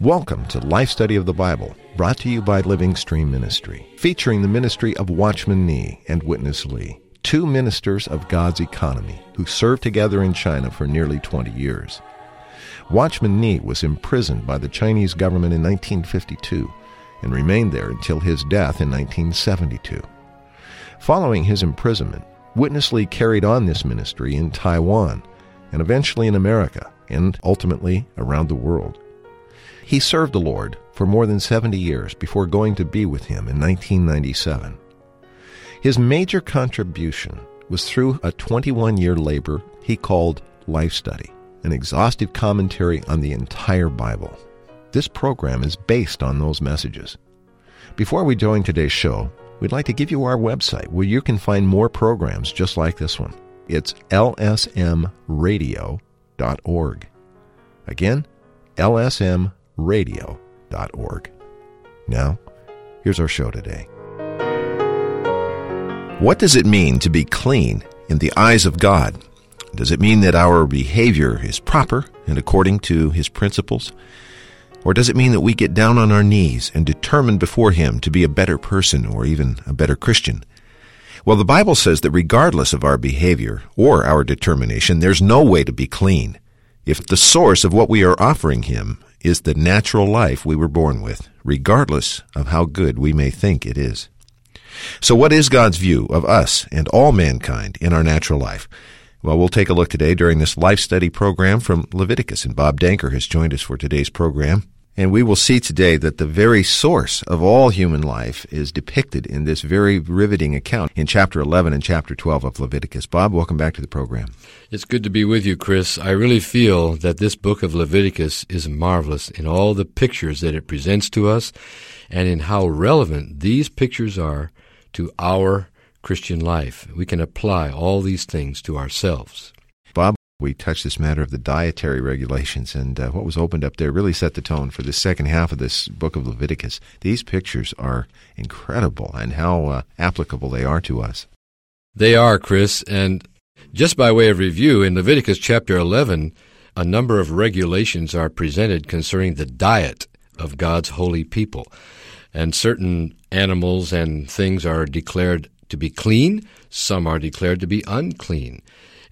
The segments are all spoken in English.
Welcome to Life Study of the Bible, brought to you by Living Stream Ministry, featuring the ministry of Watchman Nee and Witness Lee, two ministers of God's economy who served together in China for nearly 20 years. Watchman Nee was imprisoned by the Chinese government in 1952 and remained there until his death in 1972. Following his imprisonment, Witness Lee carried on this ministry in Taiwan and eventually in America and ultimately around the world. He served the Lord for more than 70 years before going to be with him in 1997. His major contribution was through a 21 year labor he called Life Study an exhaustive commentary on the entire Bible. This program is based on those messages. Before we join today's show, we'd like to give you our website where you can find more programs just like this one. It's lsmradio.org. Again, lsmradio.org. Now, here's our show today. What does it mean to be clean in the eyes of God? Does it mean that our behavior is proper and according to His principles? Or does it mean that we get down on our knees and determine before Him to be a better person or even a better Christian? Well, the Bible says that regardless of our behavior or our determination, there's no way to be clean. If the source of what we are offering Him is the natural life we were born with, regardless of how good we may think it is. So what is God's view of us and all mankind in our natural life? Well, we'll take a look today during this life study program from Leviticus, and Bob Danker has joined us for today's program. And we will see today that the very source of all human life is depicted in this very riveting account in chapter 11 and chapter 12 of Leviticus. Bob, welcome back to the program. It's good to be with you, Chris. I really feel that this book of Leviticus is marvelous in all the pictures that it presents to us and in how relevant these pictures are to our Christian life. We can apply all these things to ourselves. We touched this matter of the dietary regulations, and uh, what was opened up there really set the tone for the second half of this book of Leviticus. These pictures are incredible and how uh, applicable they are to us. They are, Chris, and just by way of review, in Leviticus chapter 11, a number of regulations are presented concerning the diet of God's holy people. And certain animals and things are declared to be clean, some are declared to be unclean.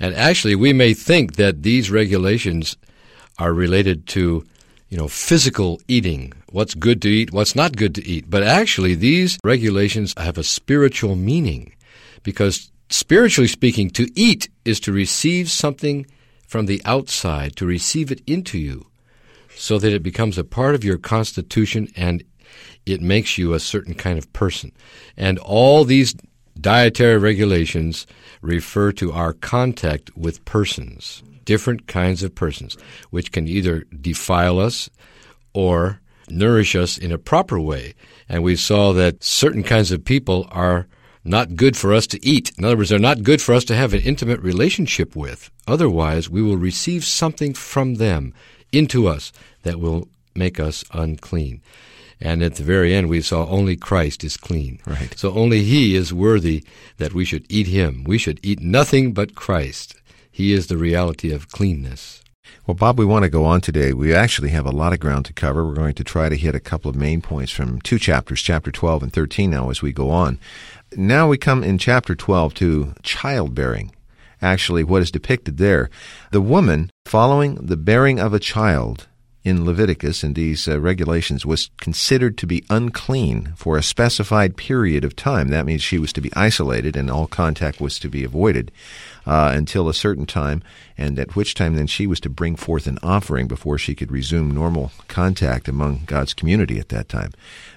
And actually, we may think that these regulations are related to, you know, physical eating, what's good to eat, what's not good to eat. But actually, these regulations have a spiritual meaning because spiritually speaking, to eat is to receive something from the outside, to receive it into you so that it becomes a part of your constitution and it makes you a certain kind of person. And all these Dietary regulations refer to our contact with persons, different kinds of persons, which can either defile us or nourish us in a proper way. And we saw that certain kinds of people are not good for us to eat. In other words, they're not good for us to have an intimate relationship with. Otherwise, we will receive something from them into us that will make us unclean. And at the very end, we saw only Christ is clean. Right. So only He is worthy that we should eat Him. We should eat nothing but Christ. He is the reality of cleanness. Well, Bob, we want to go on today. We actually have a lot of ground to cover. We're going to try to hit a couple of main points from two chapters, chapter 12 and 13 now as we go on. Now we come in chapter 12 to childbearing. Actually, what is depicted there. The woman, following the bearing of a child, in Leviticus in these uh, regulations was considered to be unclean for a specified period of time. That means she was to be isolated and all contact was to be avoided uh, until a certain time, and at which time then she was to bring forth an offering before she could resume normal contact among God's community at that time.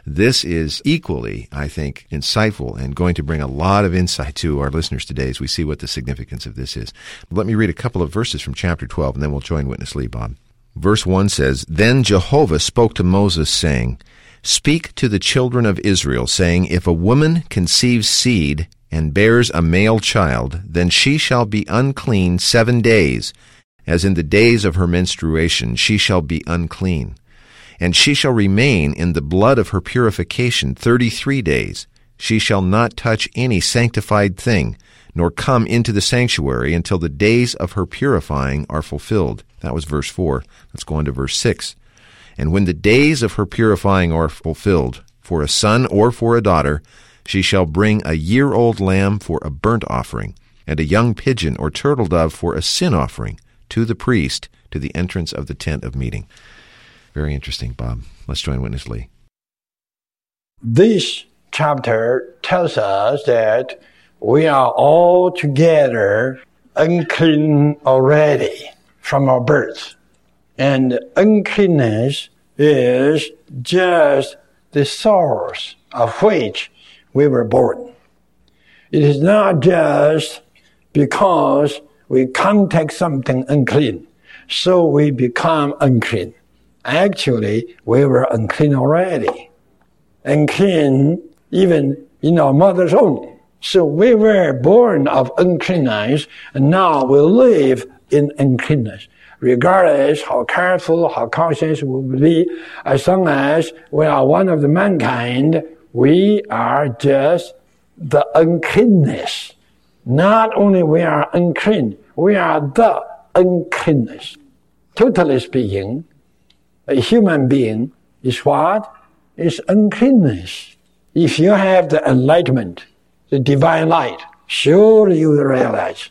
This is equally, I think, insightful and going to bring a lot of insight to our listeners today as we see what the significance of this is. Let me read a couple of verses from chapter 12 and then we'll join Witness Lee, Bob. Verse 1 says, Then Jehovah spoke to Moses, saying, Speak to the children of Israel, saying, If a woman conceives seed and bears a male child, then she shall be unclean seven days, as in the days of her menstruation she shall be unclean. And she shall remain in the blood of her purification thirty three days. She shall not touch any sanctified thing, nor come into the sanctuary until the days of her purifying are fulfilled. That was verse 4. Let's go on to verse 6. And when the days of her purifying are fulfilled, for a son or for a daughter, she shall bring a year old lamb for a burnt offering, and a young pigeon or turtle dove for a sin offering to the priest to the entrance of the tent of meeting. Very interesting, Bob. Let's join Witness Lee. This chapter tells us that we are all together unclean already from our birth. And uncleanness is just the source of which we were born. It is not just because we contact something unclean, so we become unclean. Actually, we were unclean already. Unclean even in our mother's womb. So we were born of uncleanness, and now we live in uncleanness. Regardless how careful, how cautious we will be, as long as we are one of the mankind, we are just the uncleanness. Not only we are unclean, we are the uncleanness. Totally speaking, a human being is what? Is uncleanness. If you have the enlightenment, the divine light, surely you will realize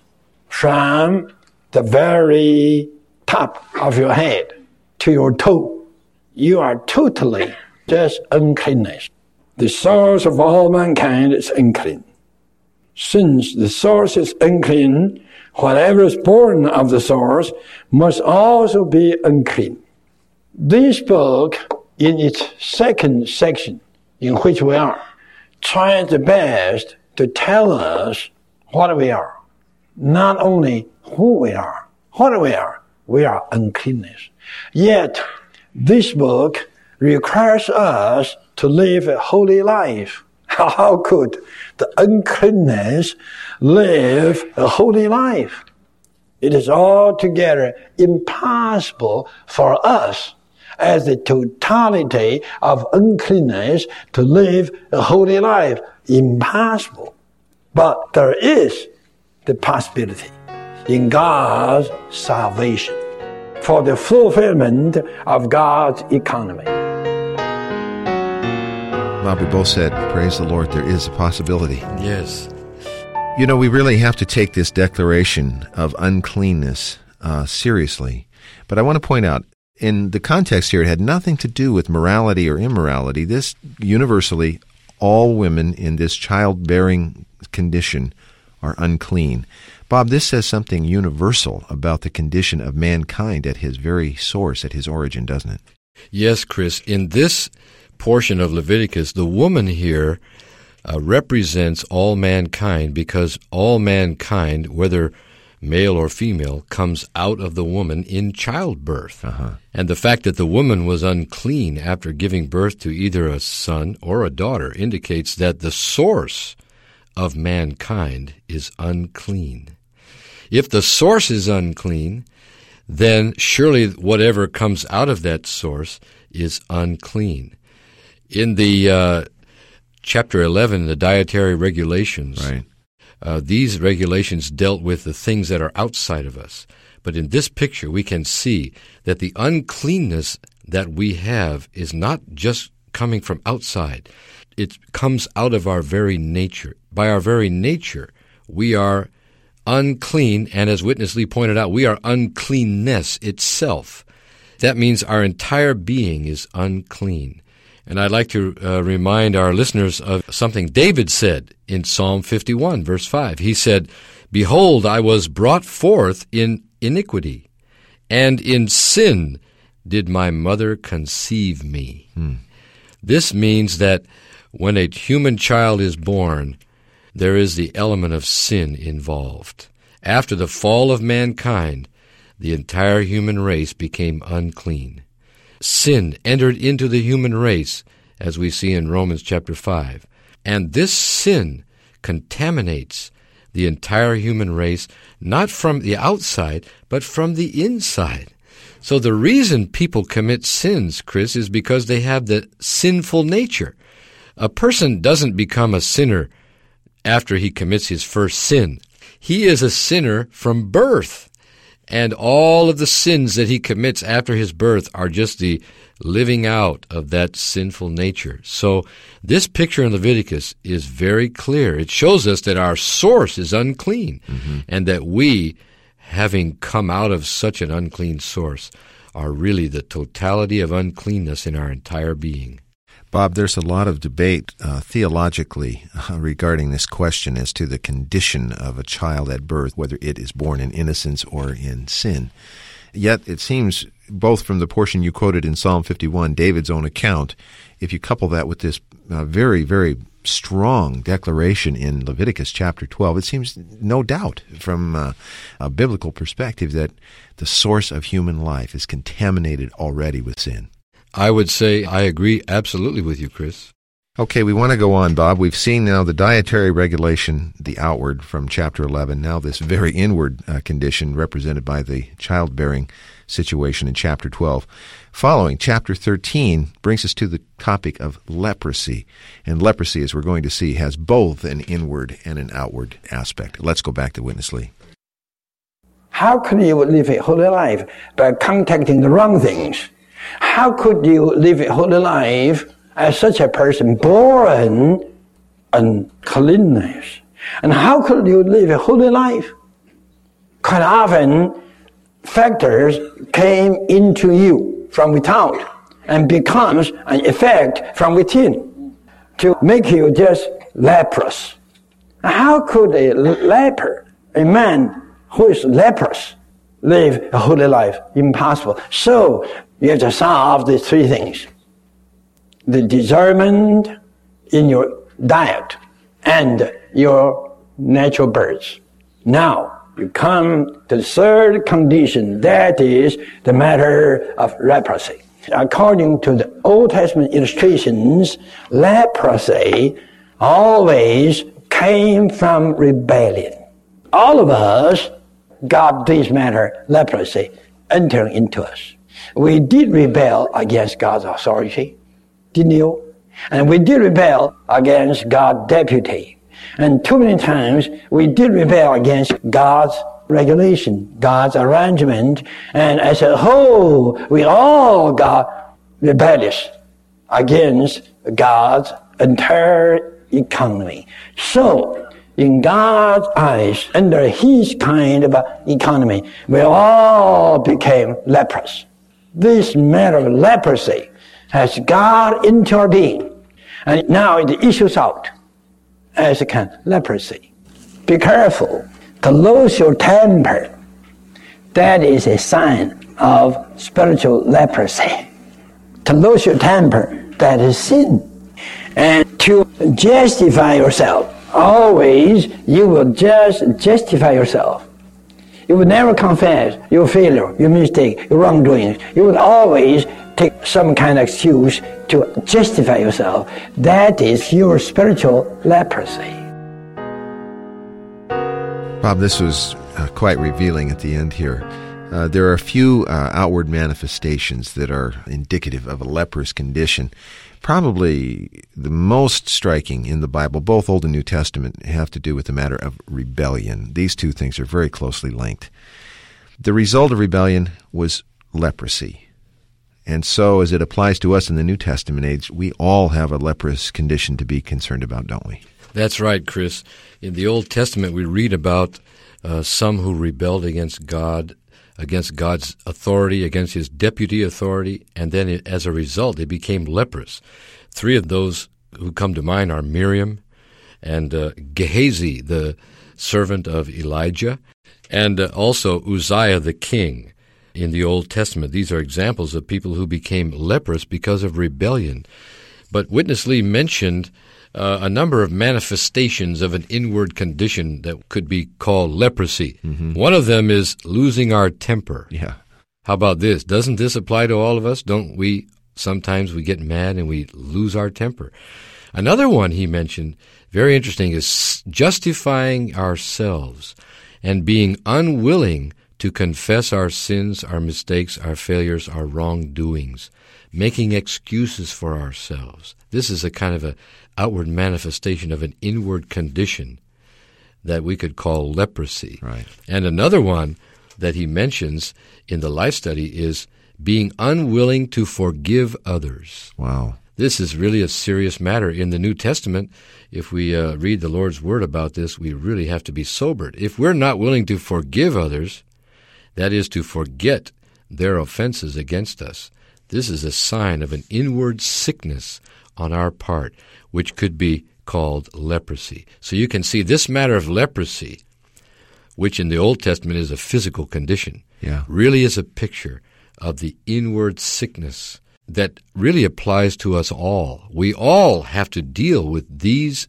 from the very top of your head to your toe, you are totally just uncleanness. The source of all mankind is unclean. Since the source is unclean, whatever is born of the source must also be unclean. This book, in its second section, in which we are, tries the best to tell us what we are. Not only who we are, what we are. We are uncleanness. Yet, this book requires us to live a holy life. How could the uncleanness live a holy life? It is altogether impossible for us as the totality of uncleanness to live a holy life impossible. But there is the possibility in God's salvation for the fulfillment of God's economy. Bobby both said, Praise the Lord, there is a possibility. Yes. You know, we really have to take this declaration of uncleanness uh, seriously. But I want to point out, in the context here, it had nothing to do with morality or immorality. This universally all women in this childbearing condition are unclean. Bob, this says something universal about the condition of mankind at his very source, at his origin, doesn't it? Yes, Chris. In this portion of Leviticus, the woman here uh, represents all mankind because all mankind, whether male or female, comes out of the woman in childbirth. Uh-huh. And the fact that the woman was unclean after giving birth to either a son or a daughter indicates that the source of mankind is unclean. If the source is unclean, then surely whatever comes out of that source is unclean. In the uh, chapter 11, the dietary regulations, Right. uh, these regulations dealt with the things that are outside of us. But in this picture, we can see that the uncleanness that we have is not just coming from outside. It comes out of our very nature. By our very nature, we are unclean, and as Witness Lee pointed out, we are uncleanness itself. That means our entire being is unclean. And I'd like to uh, remind our listeners of something David said in Psalm 51, verse 5. He said, Behold, I was brought forth in iniquity, and in sin did my mother conceive me. This means that when a human child is born, there is the element of sin involved. After the fall of mankind, the entire human race became unclean. Sin entered into the human race, as we see in Romans chapter 5. And this sin contaminates the entire human race, not from the outside, but from the inside. So the reason people commit sins, Chris, is because they have the sinful nature. A person doesn't become a sinner after he commits his first sin. He is a sinner from birth. And all of the sins that he commits after his birth are just the living out of that sinful nature. So this picture in Leviticus is very clear. It shows us that our source is unclean mm-hmm. and that we, having come out of such an unclean source, are really the totality of uncleanness in our entire being. Bob, there's a lot of debate uh, theologically uh, regarding this question as to the condition of a child at birth, whether it is born in innocence or in sin. Yet it seems, both from the portion you quoted in Psalm 51, David's own account, if you couple that with this uh, very, very strong declaration in Leviticus chapter 12, it seems no doubt from uh, a biblical perspective that the source of human life is contaminated already with sin. I would say I agree absolutely with you, Chris. Okay, we want to go on, Bob. We've seen now the dietary regulation, the outward from chapter 11, now this very inward uh, condition represented by the childbearing situation in chapter 12. Following, chapter 13 brings us to the topic of leprosy. And leprosy, as we're going to see, has both an inward and an outward aspect. Let's go back to Witness Lee. How can you live a holy life by contacting the wrong things? How could you live a holy life as such a person born uncleanness? And how could you live a holy life? Quite often, factors came into you from without and becomes an effect from within to make you just leprous. How could a leper, a man who is leprous, live a holy life? Impossible. So you have to solve these three things. The discernment in your diet and your natural birth. Now, you come to the third condition, that is the matter of leprosy. According to the Old Testament illustrations, leprosy always came from rebellion. All of us got this matter, leprosy, entering into us. We did rebel against God's authority, didn't you? And we did rebel against God's deputy. And too many times we did rebel against God's regulation, God's arrangement. And as a whole, we all got rebellious against God's entire economy. So, in God's eyes, under His kind of economy, we all became lepers this matter of leprosy has got into our being. And now it issues out as a kind of leprosy. Be careful to lose your temper. That is a sign of spiritual leprosy. To lose your temper, that is sin. And to justify yourself, always you will just justify yourself. You would never confess your failure, your mistake, your wrongdoing. You would always take some kind of excuse to justify yourself. That is your spiritual leprosy. Bob, this was uh, quite revealing at the end here. Uh, there are a few uh, outward manifestations that are indicative of a leprous condition. Probably the most striking in the Bible, both Old and New Testament, have to do with the matter of rebellion. These two things are very closely linked. The result of rebellion was leprosy. And so, as it applies to us in the New Testament age, we all have a leprous condition to be concerned about, don't we? That's right, Chris. In the Old Testament, we read about uh, some who rebelled against God against God's authority, against his deputy authority, and then it, as a result, they became leprous. Three of those who come to mind are Miriam and uh, Gehazi, the servant of Elijah, and uh, also Uzziah the king in the Old Testament. These are examples of people who became leprous because of rebellion. But Witness Lee mentioned uh, a number of manifestations of an inward condition that could be called leprosy. Mm-hmm. One of them is losing our temper. Yeah. How about this? Doesn't this apply to all of us? Don't we sometimes we get mad and we lose our temper? Another one he mentioned, very interesting, is justifying ourselves and being unwilling to confess our sins, our mistakes, our failures, our wrongdoings, making excuses for ourselves. This is a kind of a outward manifestation of an inward condition that we could call leprosy. Right. And another one that he mentions in the life study is being unwilling to forgive others. Wow. This is really a serious matter in the New Testament. If we uh, read the Lord's Word about this, we really have to be sobered. If we're not willing to forgive others, that is, to forget their offenses against us, this is a sign of an inward sickness on our part, which could be called leprosy. So you can see this matter of leprosy, which in the Old Testament is a physical condition, Yeah. really is a picture of the inward sickness that really applies to us all. We all have to deal with these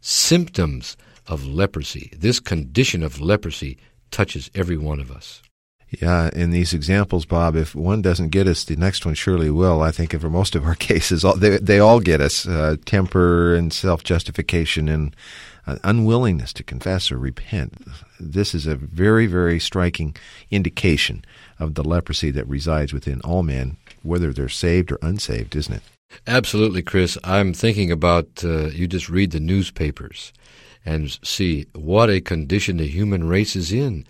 symptoms of leprosy. This condition of leprosy touches every one of us. Yeah, in these examples, Bob, if one doesn't get us, the next one surely will. I think for most of our cases, they, they all get us uh, temper and self justification and uh, unwillingness to confess or repent. This is a very, very striking indication of the leprosy that resides within all men, whether they're saved or unsaved, isn't it? Absolutely, Chris. I'm thinking about uh, you just read the newspapers and see what a condition the human race is in.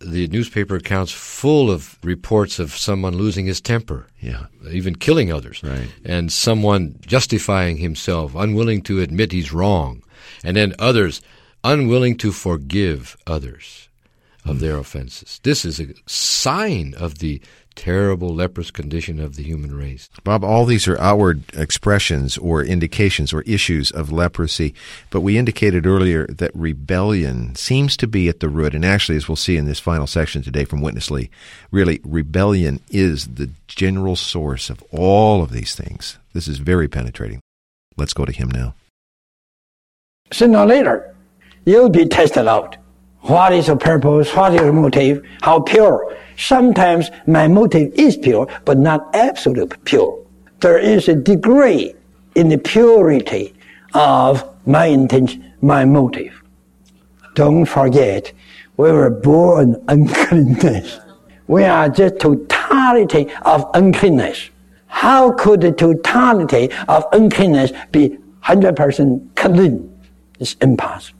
The newspaper accounts full of reports of someone losing his temper, Yeah. even killing others, Right. and someone justifying himself, unwilling to admit he's wrong, and then others unwilling to forgive others of their hmm. offenses. This is a sign of the terrible leprous condition of the human race. Bob, all these are outward expressions or indications or issues of leprosy, but we indicated earlier that rebellion seems to be at the root. And actually, as we'll see in this final section today from Witness Lee, really, rebellion is the general source of all of these things. This is very penetrating. Let's go to him now. Sooner or later, you'll be tested out. What is the purpose? What is the motive? How pure? Sometimes my motive is pure, but not absolute pure. There is a degree in the purity of my intention, my motive. Don't forget, we were born uncleanness. We are just totality of uncleanness. How could the totality of uncleanness be 100% clean? It's impossible.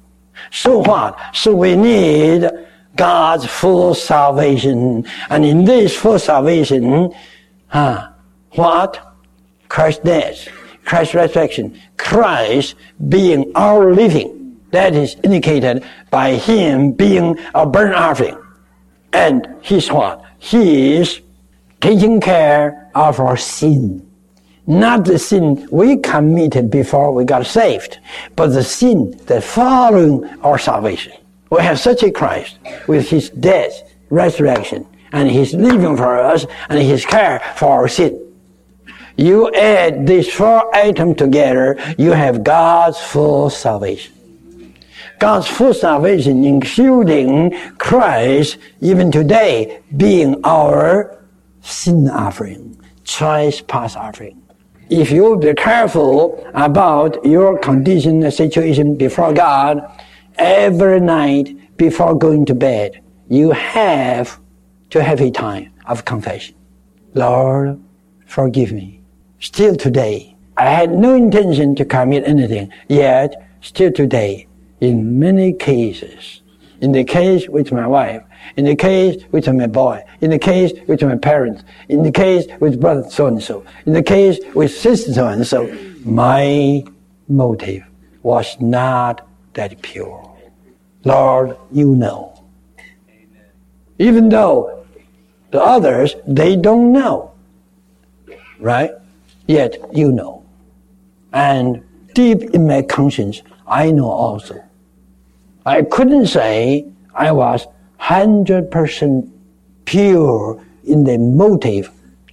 So what? So we need God's full salvation. And in this full salvation, ah, what? Christ's death, Christ's resurrection, Christ being our living. That is indicated by Him being a burnt offering. And He's what? He is taking care of our sin. Not the sin we committed before we got saved, but the sin that following our salvation. We have such a Christ with His death, resurrection, and His living for us, and His care for our sin. You add these four items together, you have God's full salvation. God's full salvation, including Christ, even today, being our sin offering, trespass offering. If you be careful about your condition, and situation before God, every night before going to bed, you have to have a time of confession. Lord, forgive me. Still today, I had no intention to commit anything, yet still today, in many cases, in the case with my wife, in the case with my boy, in the case with my parents, in the case with brother so and so, in the case with sister so and so, my motive was not that pure. Lord, you know. Even though the others, they don't know. Right? Yet you know. And deep in my conscience, I know also. I couldn't say I was 100% pure in the motive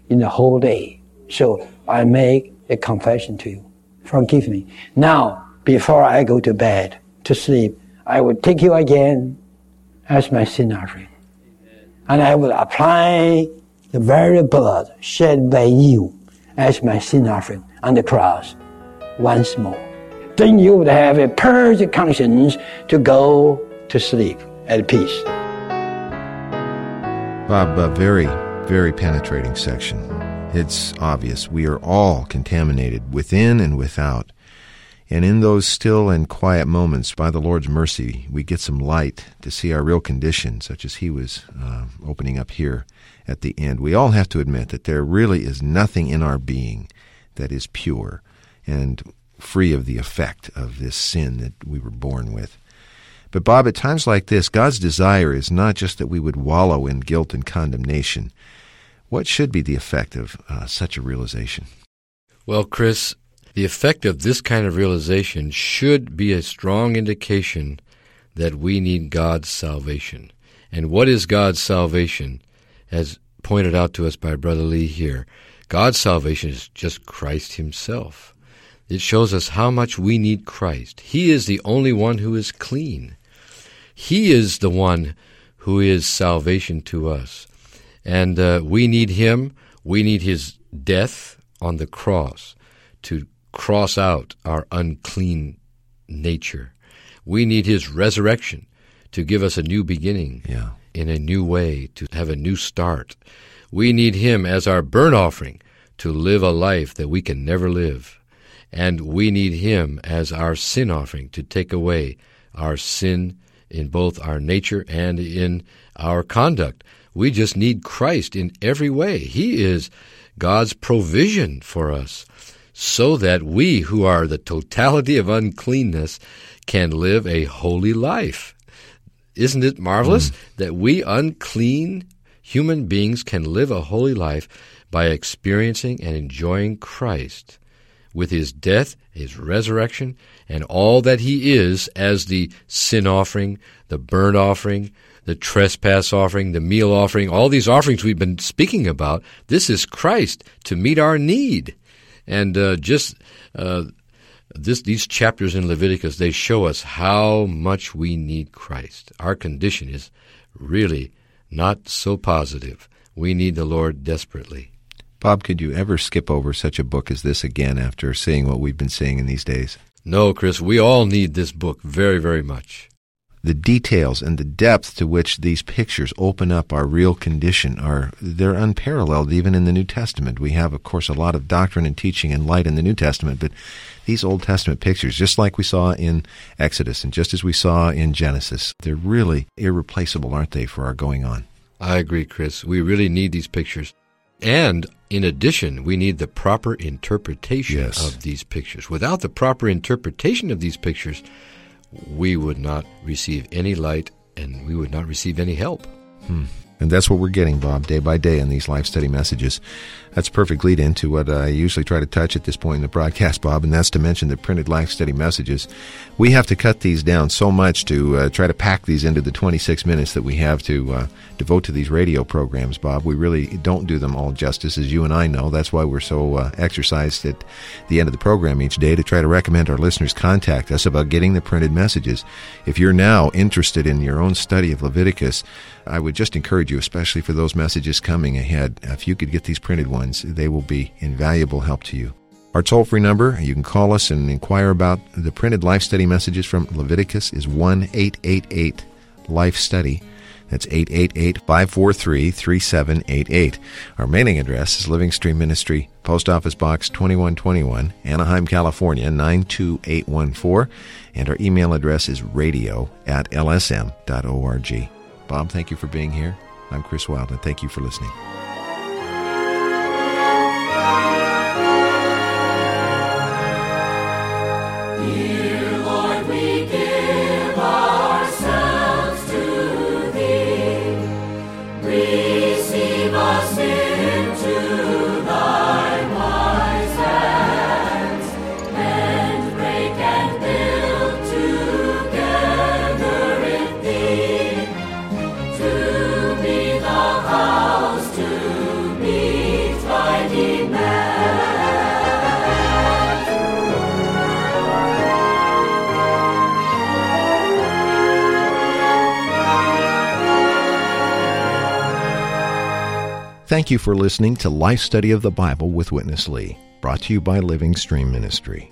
in the whole day. So I make a confession to you. Forgive me. Now, before I go to bed, to sleep, I will take you again as my sin offering. And I will apply the very blood shed by you as my sin offering on the cross once more. Then you would have a purged conscience to go to sleep at peace. Bob, a very, very penetrating section. It's obvious we are all contaminated within and without. And in those still and quiet moments, by the Lord's mercy, we get some light to see our real condition, such as He was uh, opening up here at the end. We all have to admit that there really is nothing in our being that is pure and free of the effect of this sin that we were born with. But, Bob, at times like this, God's desire is not just that we would wallow in guilt and condemnation. What should be the effect of uh, such a realization? Well, Chris, the effect of this kind of realization should be a strong indication that we need God's salvation. And what is God's salvation? As pointed out to us by Brother Lee here, God's salvation is just Christ Himself. It shows us how much we need Christ. He is the only one who is clean. He is the one who is salvation to us. And uh, we need Him. We need His death on the cross to cross out our unclean nature. We need His resurrection to give us a new beginning Yeah. in a new way, to have a new start. We need Him as our burnt offering to live a life that we can never live. And we need Him as our sin offering to take away our sin in both our nature and in our conduct. We just need Christ in every way. He is God's provision for us so that we, who are the totality of uncleanness, can live a holy life. Isn't it marvelous mm. that we unclean human beings can live a holy life by experiencing and enjoying Christ with his death, his resurrection, and all that he is as the sin offering, the burnt offering, the trespass offering, the meal offering, all these offerings we've been speaking about. This is Christ to meet our need. And uh, just uh, this, these chapters in Leviticus, they show us how much we need Christ. Our condition is really not so positive. We need the Lord desperately. Bob, could you ever skip over such a book as this again after seeing what we've been seeing in these days? No, Chris, we all need this book very, very much. The details and the depth to which these pictures open up our real condition are they're unparalleled even in the New Testament. We have of course a lot of doctrine and teaching and light in the New Testament, but these Old Testament pictures, just like we saw in Exodus and just as we saw in Genesis, they're really irreplaceable, aren't they, for our going on? I agree, Chris. We really need these pictures. And in addition, we need the proper interpretation Yes. of these pictures. Without the proper interpretation of these pictures, we would not receive any light and we would not receive any help. Hmm. And that's what we're getting, Bob, day by day in these life study messages. That's a perfect lead into what I usually try to touch at this point in the broadcast, Bob, and that's to mention the printed life study messages. We have to cut these down so much to uh, try to pack these into the 26 minutes that we have to uh, devote to these radio programs, Bob. We really don't do them all justice, as you and I know. That's why we're so uh, exercised at the end of the program each day to try to recommend our listeners contact us about getting the printed messages. If you're now interested in your own study of Leviticus, I would just encourage you, especially for those messages coming ahead, if you could get these printed ones, they will be invaluable help to you. Our toll free number, you can call us and inquire about the printed life study messages from Leviticus, is 1 888 Life Study. That's 888 543 3788. Our mailing address is Living Stream Ministry, Post Office Box 2121, Anaheim, California 92814. And our email address is radio at lsm.org. Bob, thank you for being here. I'm Chris Wild, and thank you for listening. Thank you for listening to Life Study of the Bible with Witness Lee, brought to you by Living Stream Ministry.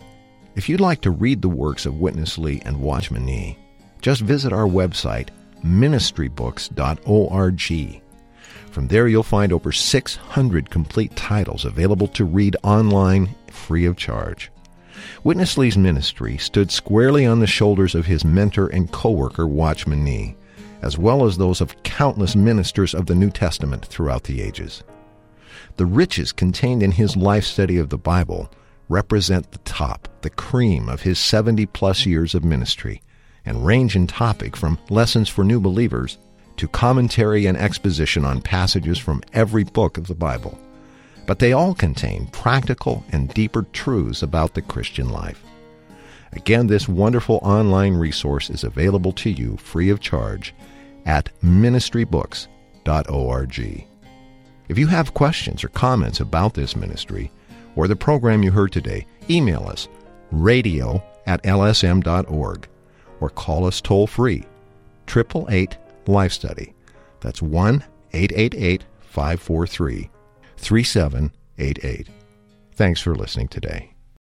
If you'd like to read the works of Witness Lee and Watchman Nee, just visit our website, ministrybooks.org. From there, you'll find over 600 complete titles available to read online free of charge. Witness Lee's ministry stood squarely on the shoulders of his mentor and co-worker Watchman Nee, as well as those of countless ministers of the New Testament throughout the ages. The riches contained in his life study of the Bible represent the top, the cream of his 70 plus years of ministry, and range in topic from lessons for new believers to commentary and exposition on passages from every book of the Bible. But they all contain practical and deeper truths about the Christian life. Again, this wonderful online resource is available to you free of charge at ministrybooks.org. If you have questions or comments about this ministry or the program you heard today, email us radio at lsm.org or call us toll free 888 Life Study. That's 1 888 543 3788. Thanks for listening today.